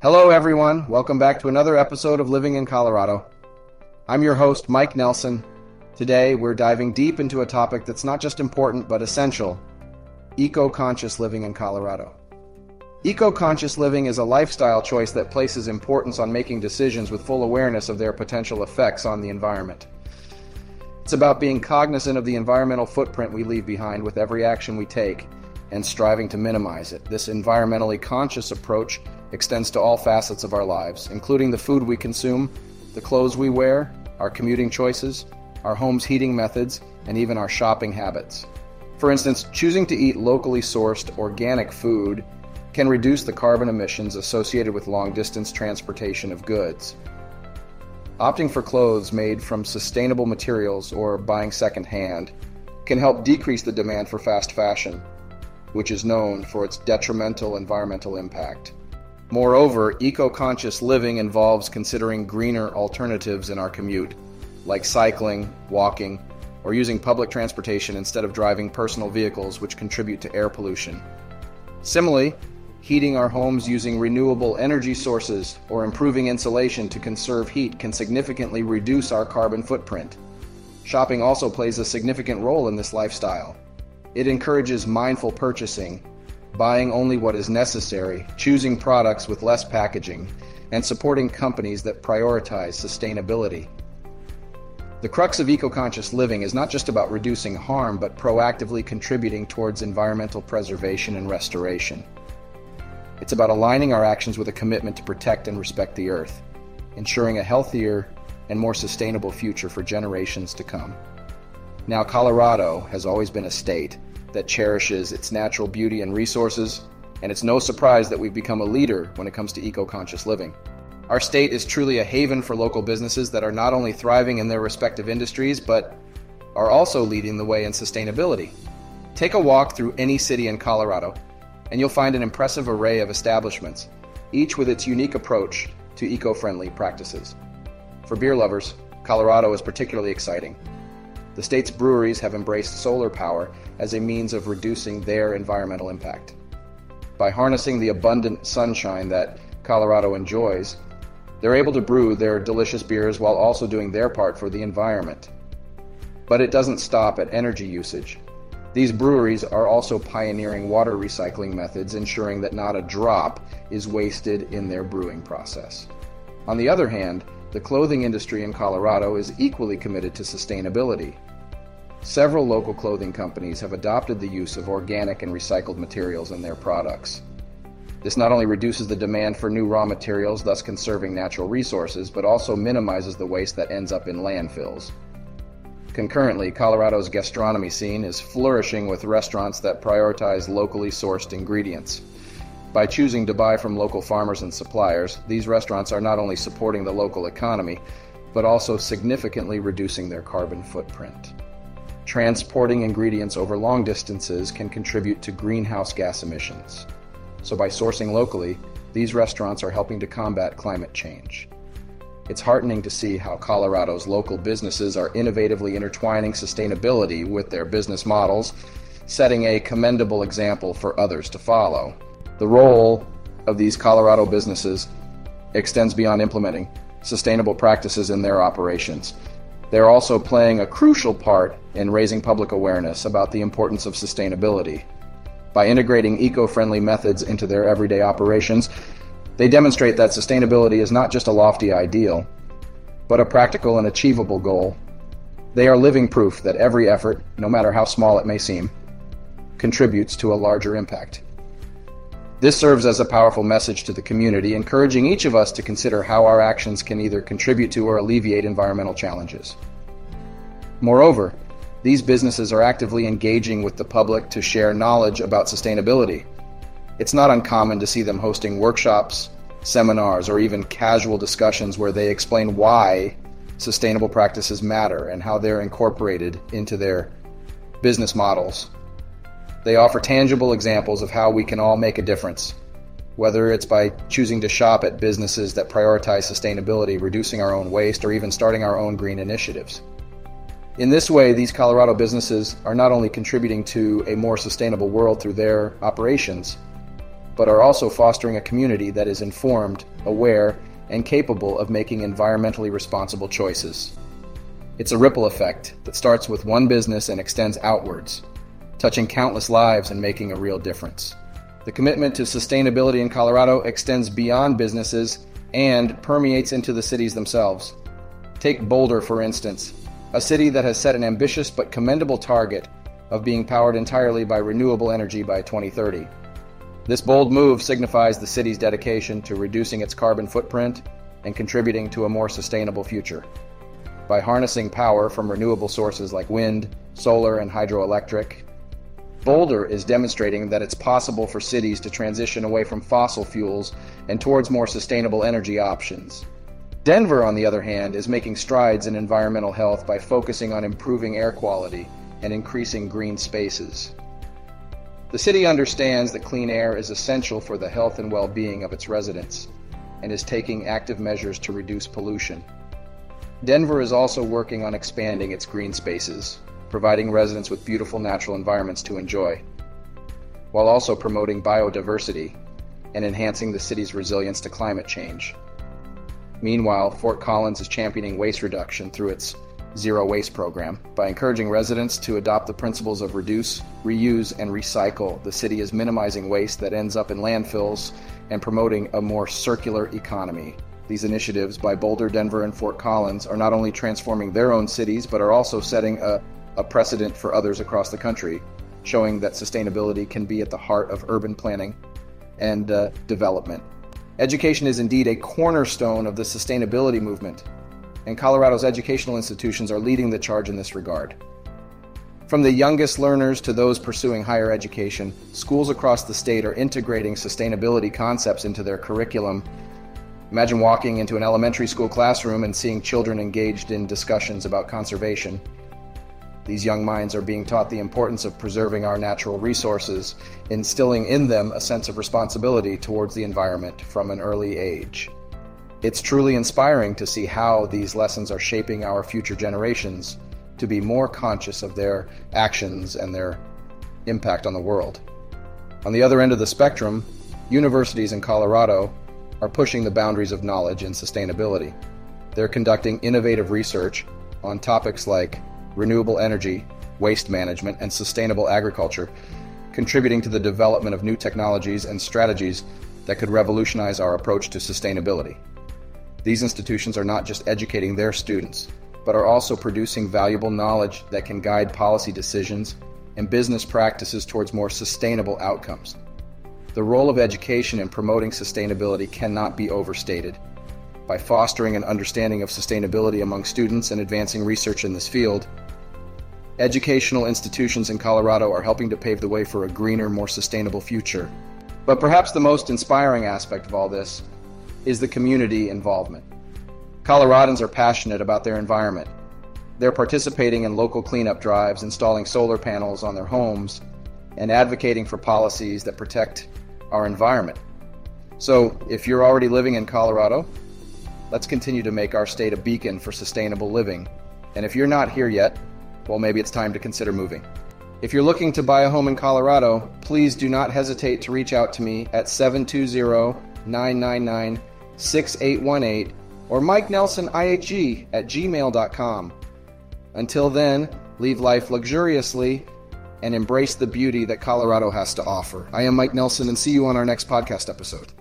Hello, everyone. Welcome back to another episode of Living in Colorado. I'm your host, Mike Nelson. Today, we're diving deep into a topic that's not just important but essential eco conscious living in Colorado. Eco conscious living is a lifestyle choice that places importance on making decisions with full awareness of their potential effects on the environment. It's about being cognizant of the environmental footprint we leave behind with every action we take and striving to minimize it. This environmentally conscious approach extends to all facets of our lives, including the food we consume, the clothes we wear, our commuting choices, our home's heating methods, and even our shopping habits. For instance, choosing to eat locally sourced organic food can reduce the carbon emissions associated with long distance transportation of goods. Opting for clothes made from sustainable materials or buying secondhand can help decrease the demand for fast fashion, which is known for its detrimental environmental impact. Moreover, eco conscious living involves considering greener alternatives in our commute, like cycling, walking, or using public transportation instead of driving personal vehicles, which contribute to air pollution. Similarly, heating our homes using renewable energy sources or improving insulation to conserve heat can significantly reduce our carbon footprint. Shopping also plays a significant role in this lifestyle. It encourages mindful purchasing, buying only what is necessary, choosing products with less packaging, and supporting companies that prioritize sustainability. The crux of eco conscious living is not just about reducing harm, but proactively contributing towards environmental preservation and restoration. It's about aligning our actions with a commitment to protect and respect the earth, ensuring a healthier and more sustainable future for generations to come. Now, Colorado has always been a state that cherishes its natural beauty and resources, and it's no surprise that we've become a leader when it comes to eco conscious living. Our state is truly a haven for local businesses that are not only thriving in their respective industries, but are also leading the way in sustainability. Take a walk through any city in Colorado, and you'll find an impressive array of establishments, each with its unique approach to eco friendly practices. For beer lovers, Colorado is particularly exciting. The state's breweries have embraced solar power as a means of reducing their environmental impact. By harnessing the abundant sunshine that Colorado enjoys, they're able to brew their delicious beers while also doing their part for the environment. But it doesn't stop at energy usage. These breweries are also pioneering water recycling methods, ensuring that not a drop is wasted in their brewing process. On the other hand, the clothing industry in Colorado is equally committed to sustainability. Several local clothing companies have adopted the use of organic and recycled materials in their products. This not only reduces the demand for new raw materials, thus conserving natural resources, but also minimizes the waste that ends up in landfills. Concurrently, Colorado's gastronomy scene is flourishing with restaurants that prioritize locally sourced ingredients. By choosing to buy from local farmers and suppliers, these restaurants are not only supporting the local economy, but also significantly reducing their carbon footprint. Transporting ingredients over long distances can contribute to greenhouse gas emissions. So, by sourcing locally, these restaurants are helping to combat climate change. It's heartening to see how Colorado's local businesses are innovatively intertwining sustainability with their business models, setting a commendable example for others to follow. The role of these Colorado businesses extends beyond implementing sustainable practices in their operations. They're also playing a crucial part in raising public awareness about the importance of sustainability. By integrating eco friendly methods into their everyday operations, they demonstrate that sustainability is not just a lofty ideal, but a practical and achievable goal. They are living proof that every effort, no matter how small it may seem, contributes to a larger impact. This serves as a powerful message to the community, encouraging each of us to consider how our actions can either contribute to or alleviate environmental challenges. Moreover, these businesses are actively engaging with the public to share knowledge about sustainability. It's not uncommon to see them hosting workshops, seminars, or even casual discussions where they explain why sustainable practices matter and how they're incorporated into their business models they offer tangible examples of how we can all make a difference, whether it's by choosing to shop at businesses that prioritize sustainability, reducing our own waste, or even starting our own green initiatives. In this way, these Colorado businesses are not only contributing to a more sustainable world through their operations, but are also fostering a community that is informed, aware, and capable of making environmentally responsible choices. It's a ripple effect that starts with one business and extends outwards, touching countless lives and making a real difference. The commitment to sustainability in Colorado extends beyond businesses and permeates into the cities themselves. Take Boulder, for instance, a city that has set an ambitious but commendable target of being powered entirely by renewable energy by 2030. This bold move signifies the city's dedication to reducing its carbon footprint and contributing to a more sustainable future. By harnessing power from renewable sources like wind, solar, and hydroelectric, Boulder is demonstrating that it's possible for cities to transition away from fossil fuels and towards more sustainable energy options. Denver, on the other hand, is making strides in environmental health by focusing on improving air quality and increasing green spaces. The city understands that clean air is essential for the health and well being of its residents and is taking active measures to reduce pollution. Denver is also working on expanding its green spaces, providing residents with beautiful natural environments to enjoy, while also promoting biodiversity and enhancing the city's resilience to climate change. Meanwhile, Fort Collins is championing waste reduction through its Zero Waste program. By encouraging residents to adopt the principles of reduce, reuse, and recycle, the city is minimizing waste that ends up in landfills and promoting a more circular economy. These initiatives by Boulder, Denver, and Fort Collins are not only transforming their own cities, but are also setting a, a precedent for others across the country, showing that sustainability can be at the heart of urban planning and uh, development. Education is indeed a cornerstone of the sustainability movement, and Colorado's educational institutions are leading the charge in this regard. From the youngest learners to those pursuing higher education, schools across the state are integrating sustainability concepts into their curriculum. Imagine walking into an elementary school classroom and seeing children engaged in discussions about conservation. These young minds are being taught the importance of preserving our natural resources, instilling in them a sense of responsibility towards the environment from an early age. It's truly inspiring to see how these lessons are shaping our future generations to be more conscious of their actions and their impact on the world. On the other end of the spectrum, universities in Colorado are pushing the boundaries of knowledge and sustainability. They're conducting innovative research on topics like renewable energy, waste management, and sustainable agriculture, contributing to the development of new technologies and strategies that could revolutionize our approach to sustainability. These institutions are not just educating their students, but are also producing valuable knowledge that can guide policy decisions and business practices towards more sustainable outcomes. The role of education in promoting sustainability cannot be overstated. By fostering an understanding of sustainability among students and advancing research in this field, educational institutions in Colorado are helping to pave the way for a greener, more sustainable future. But perhaps the most inspiring aspect of all this is the community involvement. Coloradans are passionate about their environment. They're participating in local cleanup drives, installing solar panels on their homes, and advocating for policies that protect our environment. So, if you're already living in Colorado, let's continue to make our state a beacon for sustainable living. And if you're not here yet, well, maybe it's time to consider moving. If you're looking to buy a home in Colorado, please do not hesitate to reach out to me at 720 999 6818 or Mike Nelson IHG at gmail.com. Until then, leave life luxuriously and embrace the beauty that Colorado has to offer. I am Mike Nelson and see you on our next podcast episode.